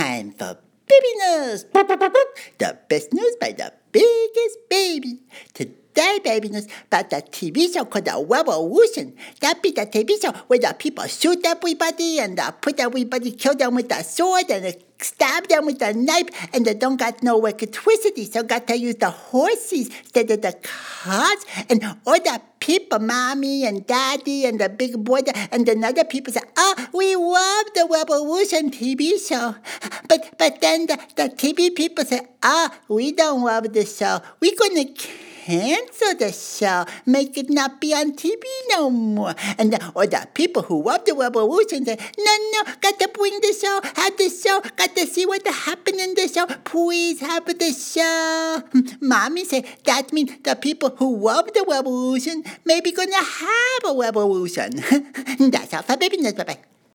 time for baby news. The best news by the biggest baby. Today, baby news about the TV show called The Revolution. That be the TV show where the people shoot everybody and uh, put everybody, kill them with a sword and uh, stab them with a knife and they don't got no electricity, so got to use the horses instead of the cars. And all the people, mommy and daddy and the big brother and another people say, oh, we love the Revolution TV show. But but then the, the TV people say, oh, we don't love the show. We're going to cancel the show, make it not be on TV no more. And or the people who love the revolution say, no, no, got to bring the show, have the show, got to see what happened in the show. Please have the show. Mommy say that means the people who love the revolution may be gonna have a revolution. That's all for baby news. Bye bye.